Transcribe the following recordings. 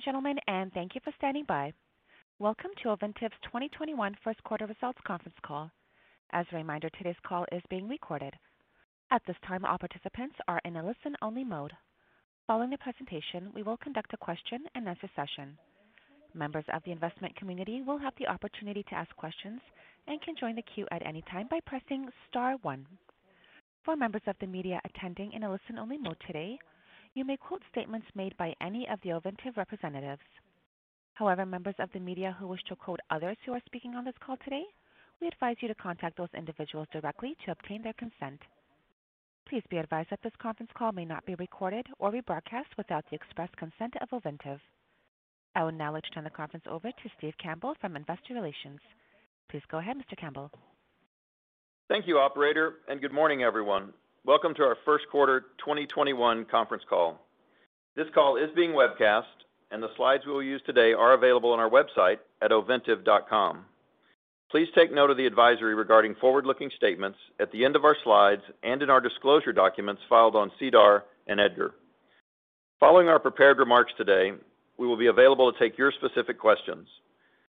And gentlemen, and thank you for standing by. Welcome to Ovintiv's 2021 first quarter results conference call. As a reminder, today's call is being recorded. At this time, all participants are in a listen-only mode. Following the presentation, we will conduct a question-and-answer session. Members of the investment community will have the opportunity to ask questions and can join the queue at any time by pressing star one. For members of the media attending in a listen-only mode today, you may quote statements made by any of the Ovintiv representatives. However, members of the media who wish to quote others who are speaking on this call today, we advise you to contact those individuals directly to obtain their consent. Please be advised that this conference call may not be recorded or rebroadcast without the express consent of Ovintiv. I will now turn the conference over to Steve Campbell from Investor Relations. Please go ahead, Mr. Campbell. Thank you, operator, and good morning, everyone. Welcome to our first quarter 2021 conference call. This call is being webcast, and the slides we will use today are available on our website at ovintiv.com. Please take note of the advisory regarding forward-looking statements at the end of our slides and in our disclosure documents filed on SEDAR and EDGAR. Following our prepared remarks today, we will be available to take your specific questions.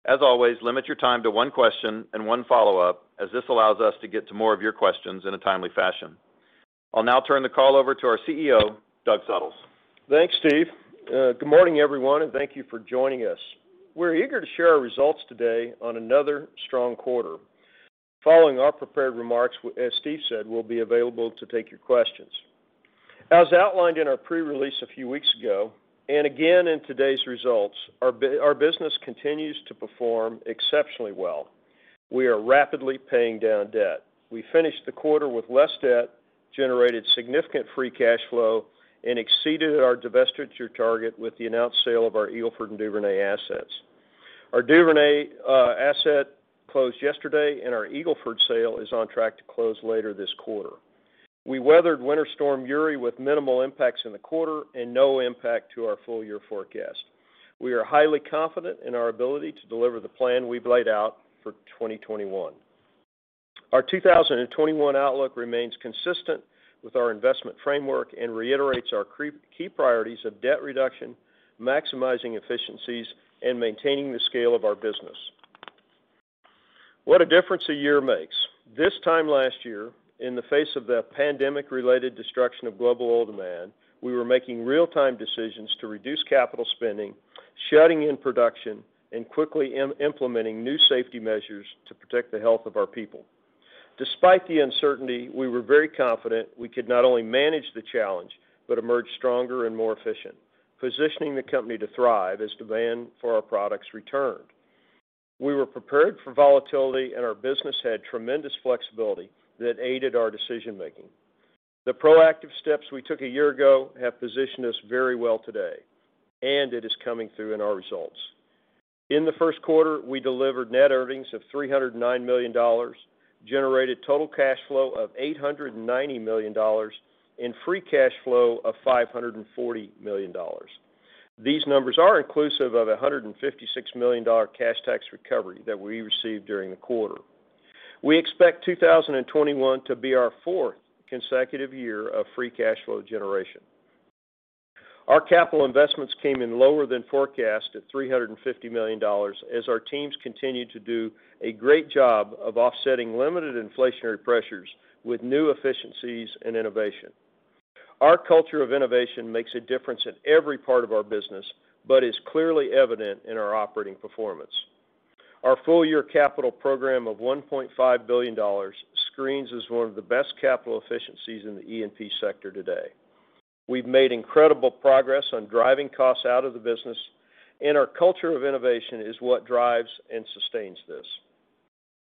As always, limit your time to one question and one follow-up, as this allows us to get to more of your questions in a timely fashion. I'll now turn the call over to our CEO, Doug Suttles. Thanks, Steve. Uh, good morning, everyone, and thank you for joining us. We're eager to share our results today on another strong quarter. Following our prepared remarks, as Steve said, we'll be available to take your questions. As outlined in our pre-release a few weeks ago, and again in today's results, our business continues to perform exceptionally well. We are rapidly paying down debt. We finished the quarter with less debt, generated significant free cash flow, and exceeded our divestiture target with the announced sale of our Eagle Ford and Duvernay assets. Our Duvernay uh, asset closed yesterday, and our Eagle Ford sale is on track to close later this quarter. We weathered Winter Storm Uri with minimal impacts in the quarter and no impact to our full-year forecast. We are highly confident in our ability to deliver the plan we've laid out for 2021. Our 2021 outlook remains consistent with our investment framework and reiterates our key priorities of debt reduction, maximizing efficiencies, and maintaining the scale of our business. What a difference a year makes. This time last year, in the face of the pandemic-related destruction of global oil demand, we were making real-time decisions to reduce capital spending, shutting in production, and quickly implementing new safety measures to protect the health of our people. Despite the uncertainty, we were very confident we could not only manage the challenge but emerge stronger and more efficient, positioning the company to thrive as demand for our products returned. We were prepared for volatility, and our business had tremendous flexibility that aided our decision-making. The proactive steps we took a year ago have positioned us very well today, and it is coming through in our results. In the first quarter, we delivered net earnings of $309 million, generated total cash flow of $890 million, and free cash flow of $540 million. These numbers are inclusive of a $156 million cash tax recovery that we received during the quarter. We expect 2021 to be our fourth consecutive year of free cash flow generation. Our capital investments came in lower than forecast at $350 million as our teams continued to do a great job of offsetting limited inflationary pressures with new efficiencies and innovation. Our culture of innovation makes a difference in every part of our business but is clearly evident in our operating performance. Our full-year capital program of $1.5 billion screens as one of the best capital efficiencies in the E&P sector today. We've made incredible progress on driving costs out of the business, and our culture of innovation is what drives and sustains this.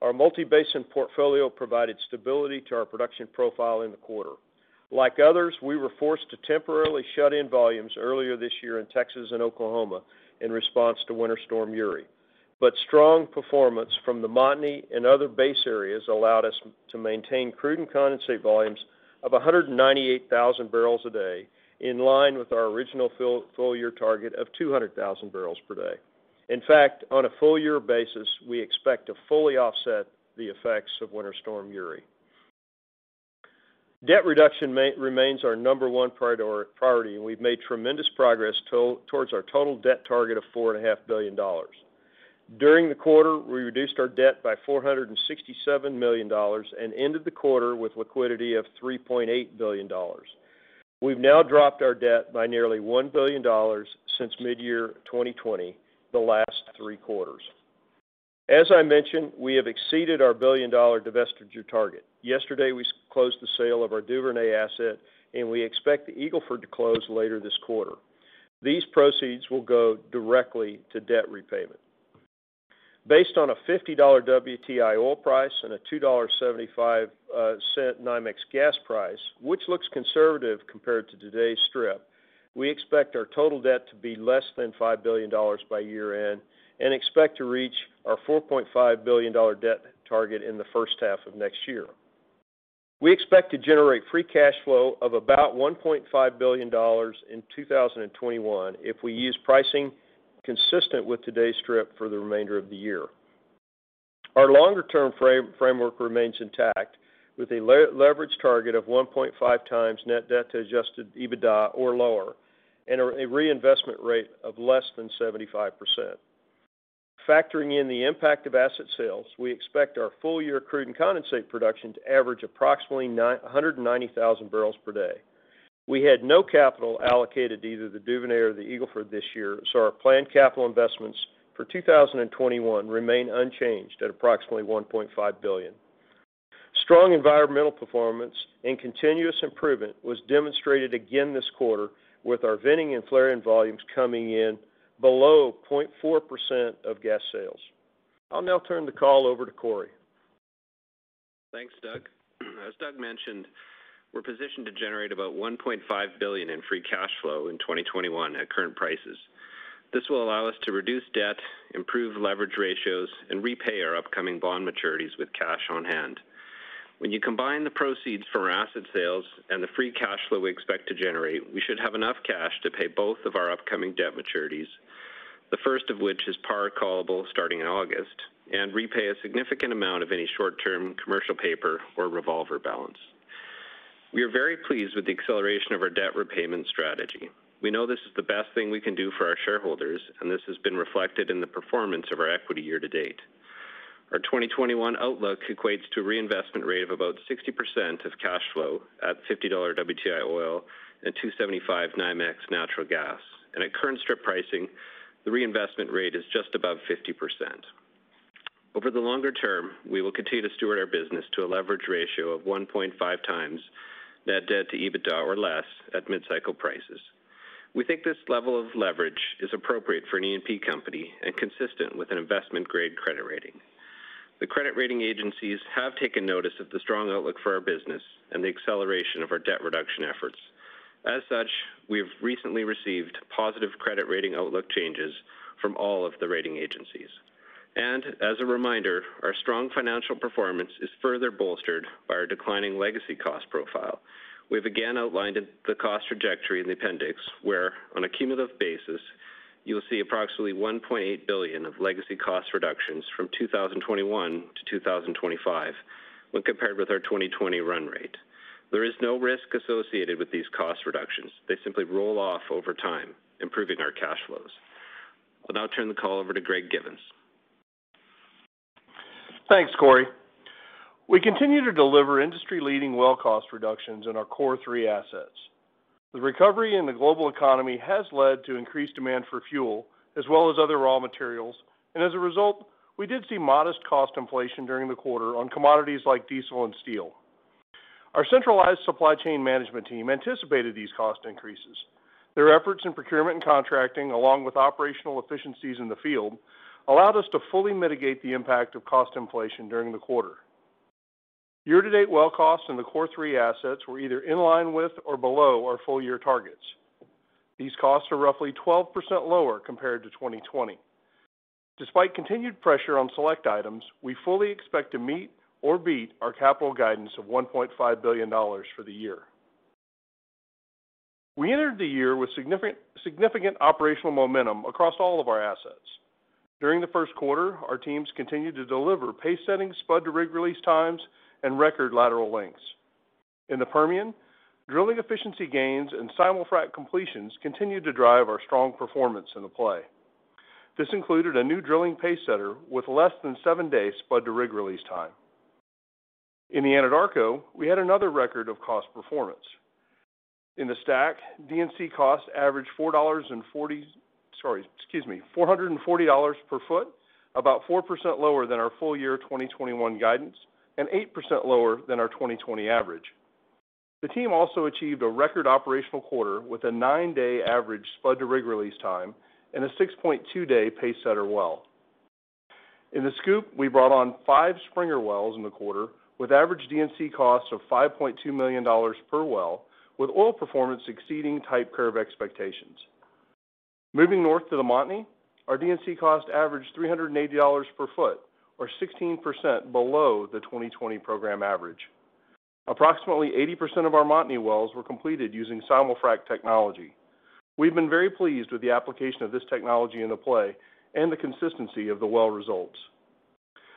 Our multi-basin portfolio provided stability to our production profile in the quarter. Like others, we were forced to temporarily shut in volumes earlier this year in Texas and Oklahoma in response to Winter Storm Uri. But strong performance from the Montney and other base areas allowed us to maintain crude and condensate volumes of 198,000 barrels a day, in line with our original full-year target of 200,000 barrels per day. In fact, on a full year basis, we expect to fully offset the effects of Winter Storm Uri. Debt reduction remains our number one priority, and we've made tremendous progress towards our total debt target of $4.5 billion. During the quarter, we reduced our debt by $467 million and ended the quarter with liquidity of $3.8 billion. We've now dropped our debt by nearly $1 billion since mid-year 2020, the last three quarters. As I mentioned, we have exceeded our billion-dollar divestiture target. Yesterday, we closed the sale of our Duvernay asset, and we expect the Eagle Ford to close later this quarter. These proceeds will go directly to debt repayment. Based on a $50 WTI oil price and a $2.75 uh, NYMEX gas price, which looks conservative compared to today's strip, we expect our total debt to be less than $5 billion by year-end and expect to reach our $4.5 billion debt target in the first half of next year. We expect to generate free cash flow of about $1.5 billion in 2021 if we use pricing consistent with today's strip for the remainder of the year. Our longer-term framework remains intact, with a leverage target of 1.5x net debt to adjusted EBITDA or lower, and a reinvestment rate of less than 75%. Factoring in the impact of asset sales, we expect our full-year crude and condensate production to average approximately 190,000 barrels per day. We had no capital allocated to either the Duvernay or the Eagle Ford this year, so our planned capital investments for 2021 remain unchanged at approximately 1.5 billion. Strong environmental performance and continuous improvement was demonstrated again this quarter with our venting and flaring volumes coming in below 0.4% of gas sales. I'll now turn the call over to Corey. Thanks, Doug. As Doug mentioned, we're positioned to generate about 1.5 billion in free cash flow in 2021 at current prices. This will allow us to reduce debt, improve leverage ratios, and repay our upcoming bond maturities with cash on hand. When you combine the proceeds from our asset sales and the free cash flow we expect to generate, we should have enough cash to pay both of our upcoming debt maturities, the first of which is par callable starting in August, and repay a significant amount of any short-term commercial paper or revolver balance. We are very pleased with the acceleration of our debt repayment strategy. We know this is the best thing we can do for our shareholders, and this has been reflected in the performance of our equity year to date. Our 2021 outlook equates to a reinvestment rate of about 60% of cash flow at $50 WTI oil and $2.75 NYMEX natural gas. And at current strip pricing, the reinvestment rate is just above 50%. Over the longer term, we will continue to steward our business to a leverage ratio of 1.5x net debt to EBITDA or less at mid-cycle prices. We think this level of leverage is appropriate for an E&P company and consistent with an investment-grade credit rating. The credit rating agencies have taken notice of the strong outlook for our business and the acceleration of our debt reduction efforts. As such, we've recently received positive credit rating outlook changes from all of the rating agencies. And as a reminder, our strong financial performance is further bolstered by our declining legacy cost profile. We've again outlined the cost trajectory in the appendix, where, on a cumulative basis, you'll see approximately 1.8 billion of legacy cost reductions from 2021 to 2025 when compared with our 2020 run rate. There is no risk associated with these cost reductions. They simply roll off over time, improving our cash flows. I'll now turn the call over to Greg Givens. Thanks, Corey. We continue to deliver industry-leading well cost reductions in our core three assets. The recovery in the global economy has led to increased demand for fuel as well as other raw materials, and as a result, we did see modest cost inflation during the quarter on commodities like diesel and steel. Our centralized supply chain management team anticipated these cost increases. Their efforts in procurement and contracting, along with operational efficiencies in the field, allowed us to fully mitigate the impact of cost inflation during the quarter. Year-to-date well costs in the Core Three assets were either in line with or below our full-year targets. These costs are roughly 12% lower compared to 2020. Despite continued pressure on select items, we fully expect to meet or beat our capital guidance of $1.5 billion for the year. We entered the year with significant operational momentum across all of our assets. During the first quarter, our teams continued to deliver pace-setting spud to rig release times and record lateral lengths. In the Permian, drilling efficiency gains and simul-frac completions continued to drive our strong performance in the play. This included a new drilling pace setter with less than seven days spud to rig release time. In the Anadarko, we had another record of cost performance. In the STACK, D&C costs averaged $440 per foot, about 4% lower than our full year 2021 guidance and 8% lower than our 2020 average. The team also achieved a record operational quarter with a nine-day average spud to rig release time and a 6.2-day pacesetter well. In the SCOOP, we brought on five Springer wells in the quarter with average D&C costs of $5.2 million per well, with oil performance exceeding type curve expectations. Moving north to the Montney, our D&C cost averaged $380 per foot, or 16% below the 2020 program average. Approximately 80% of our Montney wells were completed using simul-frac technology. We've been very pleased with the application of this technology in the play and the consistency of the well results.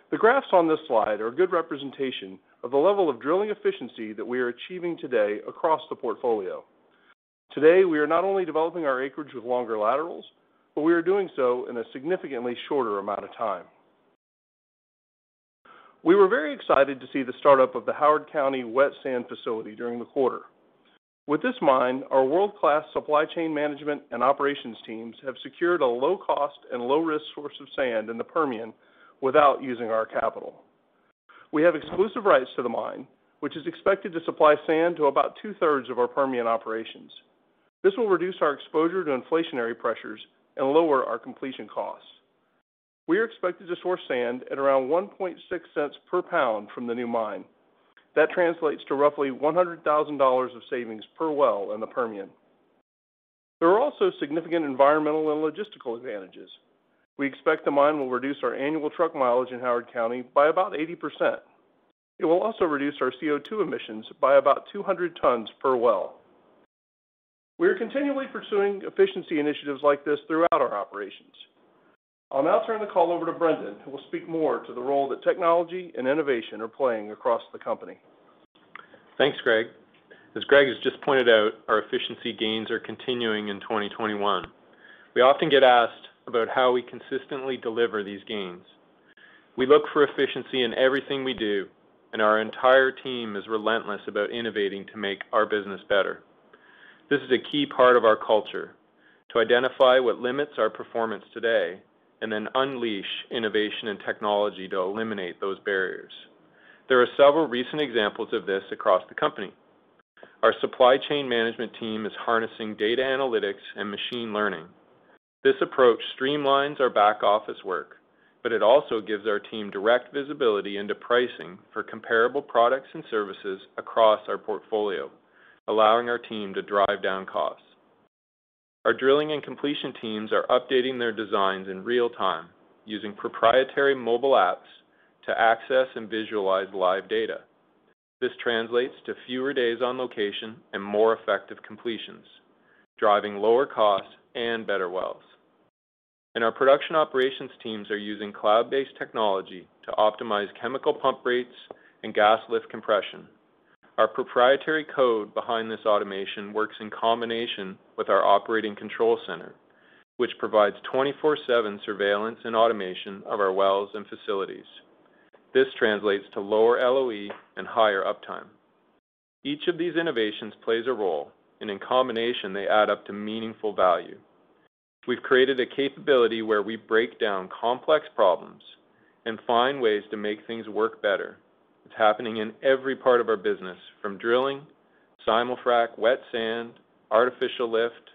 The graphs on this slide are a good representation of the level of drilling efficiency that we are achieving today across the portfolio. Today, we are not only developing our acreage with longer laterals, but we are doing so in a significantly shorter amount of time. We were very excited to see the startup of the Howard County wet sand facility during the quarter. With this mine, our world-class supply chain management and operations teams have secured a low cost and low risk source of sand in the Permian without using our capital. We have exclusive rights to the mine, which is expected to supply sand to about two-thirds of our Permian operations. This will reduce our exposure to inflationary pressures and lower our completion costs. We are expected to source sand at around $0.016 per pound from the new mine. That translates to roughly $100,000 of savings per well in the Permian. There are also significant environmental and logistical advantages. We expect the mine will reduce our annual truck mileage in Howard County by about 80%. It will also reduce our CO2 emissions by about 200 tons per well. We are continually pursuing efficiency initiatives like this throughout our operations. I'll now turn the call over to Brendan, who will speak more to the role that technology and innovation are playing across the company. Thanks, Greg. As Greg has just pointed out, our efficiency gains are continuing in 2021. We often get asked about how we consistently deliver these gains. We look for efficiency in everything we do, and our entire team is relentless about innovating to make our business better. This is a key part of our culture, to identify what limits our performance today and then unleash innovation and technology to eliminate those barriers. There are several recent examples of this across the company. Our supply chain management team is harnessing data analytics and machine learning. This approach streamlines our back-office work, but it also gives our team direct visibility into pricing for comparable products and services across our portfolio, allowing our team to drive down costs. Our drilling and completion teams are updating their designs in real time using proprietary mobile apps to access and visualize live data. This translates to fewer days on location and more effective completions, driving lower costs and better wells. And our production operations teams are using cloud-based technology to optimize chemical pump rates and gas lift compression. Our proprietary code behind this automation works in combination with our operating control center, which provides 24/7 surveillance and automation of our wells and facilities. This translates to lower LOE and higher uptime. Each of these innovations plays a role, and in combination, they add up to meaningful value. We've created a capability where we break down complex problems and find ways to make things work better. It's happening in every part of our business, from drilling, simul-frac, wet sand, artificial lift,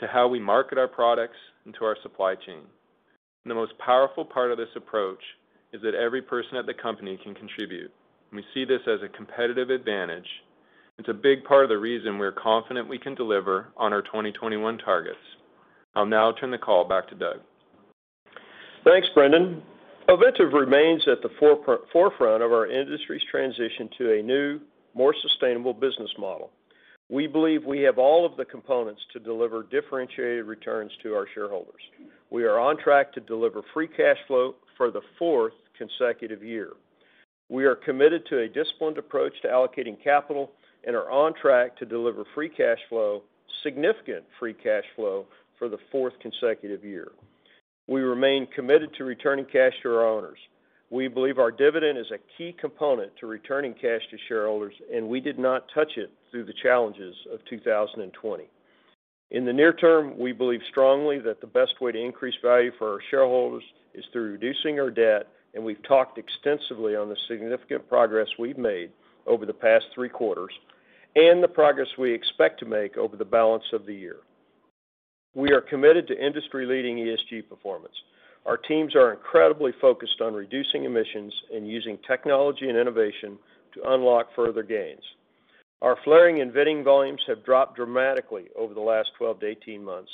to how we market our products and to our supply chain. The most powerful part of this approach is that every person at the company can contribute. We see this as a competitive advantage. It's a big part of the reason we're confident we can deliver on our 2021 targets. I'll now turn the call back to Doug. Thanks, Brendan. Ovintiv remains at the forefront of our industry's transition to a new, more sustainable business model. We believe we have all of the components to deliver differentiated returns to our shareholders. We are on track to deliver free cash flow for the fourth consecutive year. We are committed to a disciplined approach to allocating capital and are on track to deliver free cash flow, significant free cash flow, for the fourth consecutive year. We remain committed to returning cash to our owners. We believe our dividend is a key component to returning cash to shareholders, and we did not touch it through the challenges of 2020. In the near term, we believe strongly that the best way to increase value for our shareholders is through reducing our debt, and we've talked extensively on the significant progress we've made over the past three quarters and the progress we expect to make over the balance of the year. We are committed to industry-leading ESG performance. Our teams are incredibly focused on reducing emissions and using technology and innovation to unlock further gains. Our flaring and venting volumes have dropped dramatically over the last 12-18 months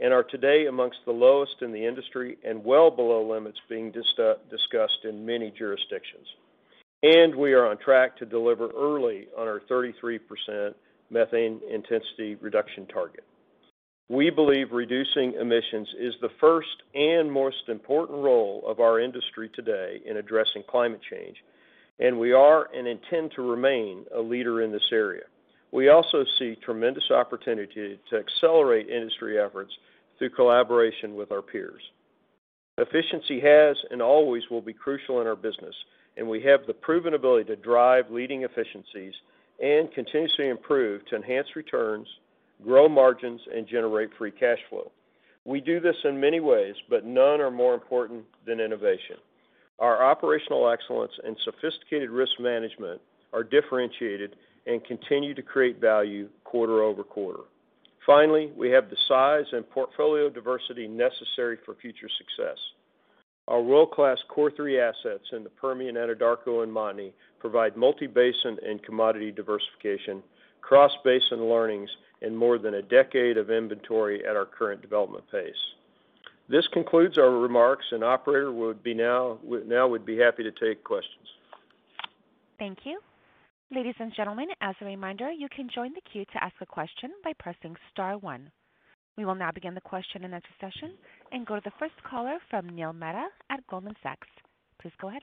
and are today amongst the lowest in the industry and well below limits being discussed in many jurisdictions. And we are on track to deliver early on our 33% methane intensity reduction target. We believe reducing emissions is the first and most important role of our industry today in addressing climate change, and we are and intend to remain a leader in this area. We also see tremendous opportunity to accelerate industry efforts through collaboration with our peers. Efficiency has and always will be crucial in our business, and we have the proven ability to drive leading efficiencies and continuously improve to enhance returns, grow margins, and generate free cash flow. We do this in many ways, but none are more important than innovation. Our operational excellence and sophisticated risk management are differentiated and continue to create value quarter-over-quarter. Finally, we have the size and portfolio diversity necessary for future success. Our world-class Core Three assets in the Permian, Anadarko, and Montney provide multi-basin and commodity diversification, cross-basin learnings, and more than a decade of inventory at our current development pace. This concludes our remarks, and operator would be now would be happy to take questions. Thank you. Ladies and gentlemen, as a reminder, you can join the queue to ask a question by pressing star one. We will now begin the question and answer session and go to the first caller from Neil Mehta at Goldman Sachs. Please go ahead.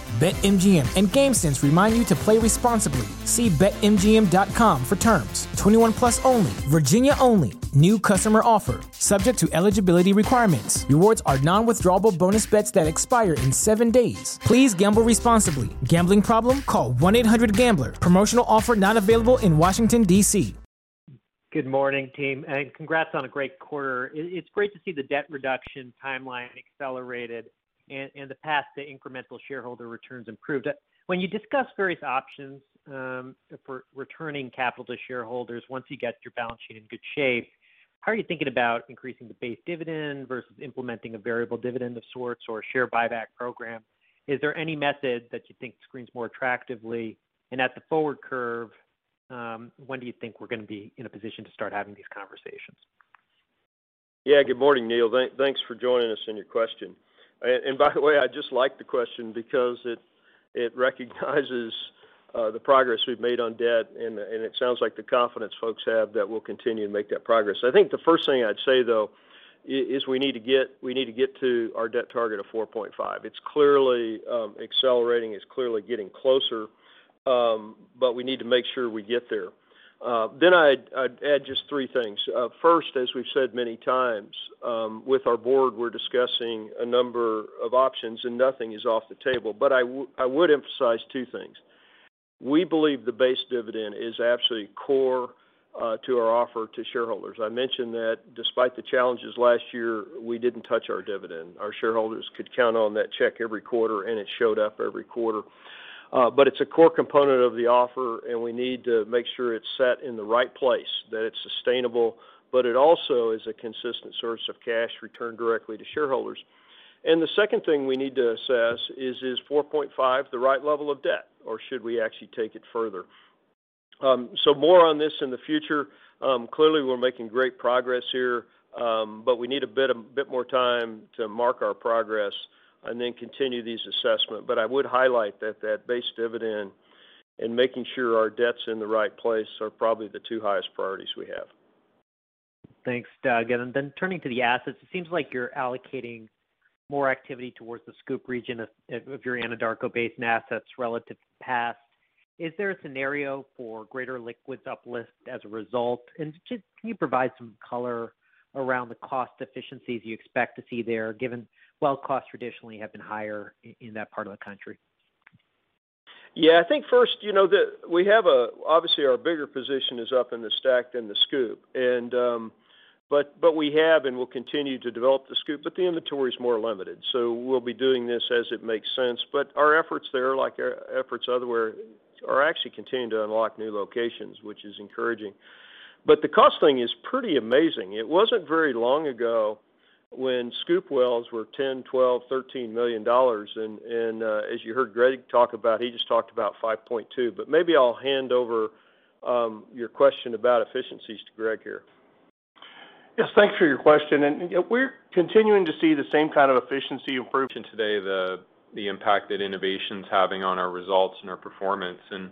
BetMGM and GameSense remind you to play responsibly. See BetMGM.com for terms. 21 plus only, Virginia only. New customer offer. Subject to eligibility requirements. Rewards are non withdrawable bonus bets that expire in seven days. Please gamble responsibly. Gambling problem? Call 1 800 Gambler. Promotional offer not available in Washington, D.C. Good morning, team, and congrats on a great quarter. It's great to see the debt reduction timeline accelerated and the path to incremental shareholder returns improved. Uh, when you discuss various options um, for returning capital to shareholders once you get your balance sheet in good shape, how are you thinking about increasing the base dividend versus implementing a variable dividend of sorts or a share buyback program? Is there any method that you think screens more attractively? And at the forward curve, um, when do you think we're going to be in a position to start having these conversations? Yeah. Good morning, Neil. Thanks for joining us and your question. And by the way, I just like the question because it it recognizes uh, the progress we've made on debt, and it sounds like the confidence folks have that we'll continue to make that progress. I think the first thing I'd say, though, is we need to get to our debt target of 4.5. It's clearly um, accelerating. It's clearly getting closer, um, but we need to make sure we get there. I'd I'd, add just three things. Uh, First, as we've said many times, um, with our board, we're discussing a number of options, and nothing is off the table. But I would emphasize two things. We believe the base dividend is absolutely core uh, to our offer to shareholders. I mentioned that despite the challenges last year, we didn't touch our dividend. Our shareholders could count on that check every quarter, and it showed up every quarter. Uh, but it's a core component of the offer, and we need to make sure it's set in the right place, that it's sustainable, but it also is a consistent source of cash returned directly to shareholders. And the second thing we need to assess is is 4.5 the right level of debt, or should we actually take it further? Um, so more on this in the future. Um, clearly, we're making great progress here, um, but we need a bit, a bit more time to mark our progress and then continue these assessment. But I would highlight that that base dividend and making sure our debt's in the right place are probably the two highest priorities we have. Thanks, Doug. And then turning to the assets, it seems like you're allocating more activity towards the SCOOP region of your Anadarko Basin assets relative to the past. Is there a scenario for greater liquids uplift as a result? And just can you provide some color around the cost efficiencies you expect to see there, given well costs traditionally have been higher in that part of the country? Yeah. I think first, you know, that we have a obviously, our bigger position is up in the STACK than the SCOOP. And um, but but we have and will continue to develop the SCOOP, but the inventory is more limited. So we'll be doing this as it makes sense. But our efforts there, like our efforts elsewhere, are actually continuing to unlock new locations, which is encouraging. But the cost thing is pretty amazing. It wasn't very long ago when SCOOP wells were $10 million, $12 million, $13 million. Uh, as you heard Greg talk about, he just talked about 5.2. But Maybe I'll hand over um, your question about efficiencies to Greg here. Yes, thanks for your question. And we're continuing to see the same kind of efficiency improvement today, the the impact that innovation's having on our results and our performance. and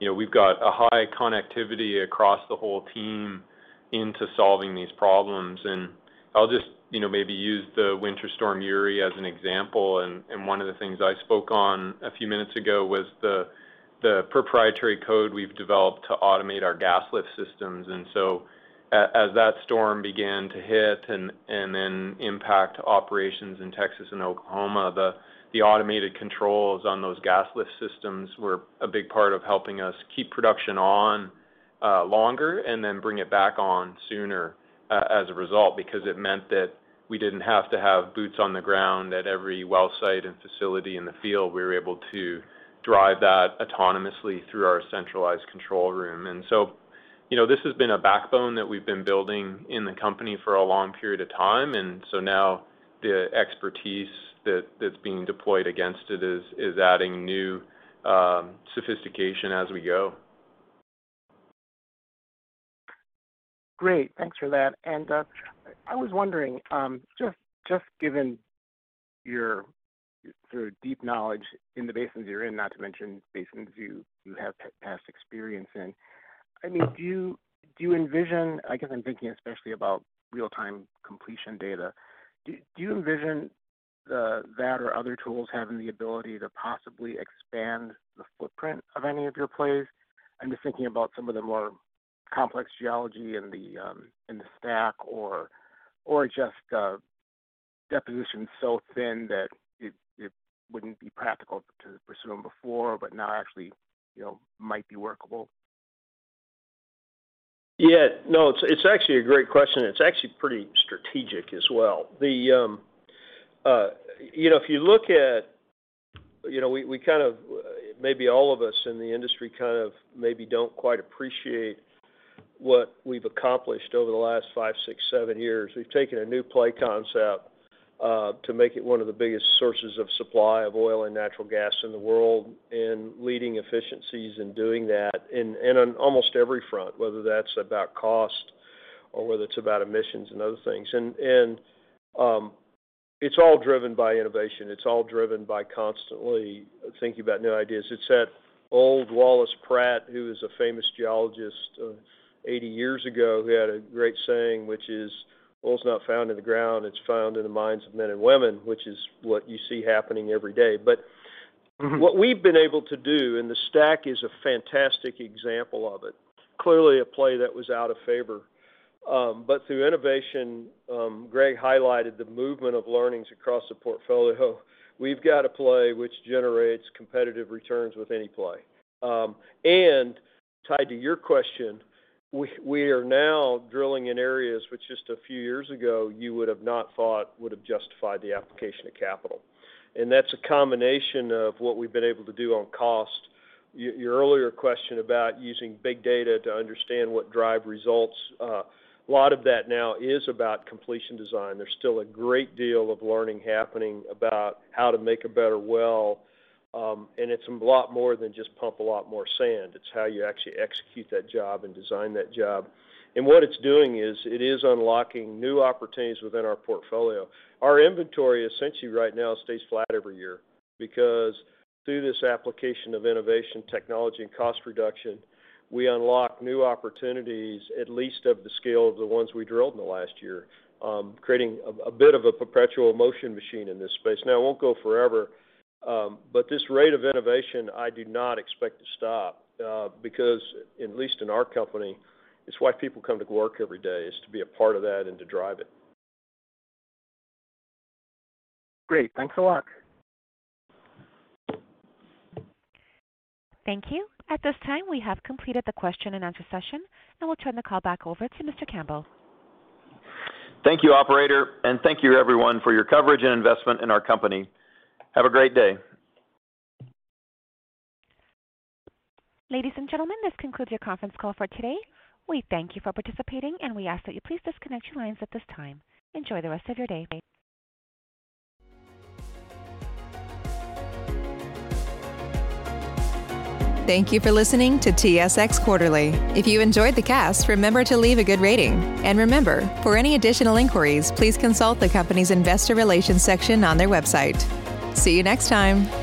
You know, we've got a high connectivity across the whole team into solving these problems. and I'll just, you know, maybe use the Winter Storm Uri as an example. And one of the things I spoke on a few minutes ago was the proprietary code we've developed to automate our gas lift systems. And so as that storm began to hit and then impact operations in Texas and Oklahoma, the automated controls on those gas lift systems were a big part of helping us keep production on uh, longer and then bring it back on sooner uh, as a result, because it meant that we didn't have to have boots on the ground at every well site and facility in the field. We were able to drive that autonomously through our centralized control room. And so, you know, this has been a backbone that we've been building in the company for a long period of time. And so now the expertise that, that's being deployed against it is is adding new um, sophistication as we go. Great. Thanks for that. And uh, I was wondering, um, just given your sort of deep knowledge in the basins you're in, not to mention basins you have past experience in, I mean, do you envision, I guess I'm thinking especially about real-time completion data. Do you envision uh, that or other tools having the ability to possibly expand the footprint of any of your plays? I'm just thinking about some of the more complex geology in the um, in the STACK or or just uh, deposition so thin that it wouldn't be practical to pursue them before, but now actually, you know, might be workable. Yeah. No, it's it's actually a great question. It's actually pretty strategic as well. The um, uh, You know, if you look at, you know, we we kind of, maybe all of us in the industry kind of maybe don't quite appreciate what we've accomplished over the last five, six, seven years. We've taken a new play concept uh, to make it one of the biggest sources of supply of oil and natural gas in the world, and leading efficiencies in doing that and on almost every front, whether that's about cost or whether it's about emissions and other things. And um, it's all driven by innovation. It's all driven by constantly thinking about new ideas. It's that old Wallace Pratt, who is a famous geologist, uh, 80 years ago, who had a great saying, which is, "Oil's not found in the ground, it's found in the minds of men and women," which is what you see happening every day. But what we've been able to do, and the STACK is a fantastic example of it, clearly a play that was out of favor. Um, but through innovation, um, Greg highlighted the movement of learnings across the portfolio. We've got a play which generates competitive returns with any play. Um, and tied to your question, we, we are now drilling in areas which just a few years ago you would have not thought would have justified the application of capital. And that's a combination of what we've been able to do on cost. Your earlier question about using big data to understand what drive results, uh, a lot of that now is about completion design. There's still a great deal of learning happening about how to make a better well um, and it's a lot more than just pump a lot more sand. It's how you actually execute that job and design that job. And what it's doing is it is unlocking new opportunities within our portfolio. Our inventory essentially right now stays flat every year because through this application of innovation, technology, and cost reduction, we unlock new opportunities, at least of the scale of the ones we drilled in the last year, um, creating a, a bit of a perpetual motion machine in this space. Now, it won't go forever, but this rate of innovation, I do not expect to stop uh, because, at least in our company, it's why people come to work every day is to be a part of that and to drive it. Great. Thanks a lot. Thank you. At this time, we have completed the question and answer session, and we'll turn the call back over to Mr. Campbell. Thank you, operator, and thank you everyone for your coverage and investment in our company. Have a great day. Ladies and gentlemen, this concludes your conference call for today. We thank you for participating, and we ask that you please disconnect your lines at this time. Enjoy the rest of your day. Thank you for listening to TSX Quarterly. If you enjoyed the cast, remember to leave a good rating. And remember, for any additional inquiries, please consult the company's investor relations section on their website. See you next time.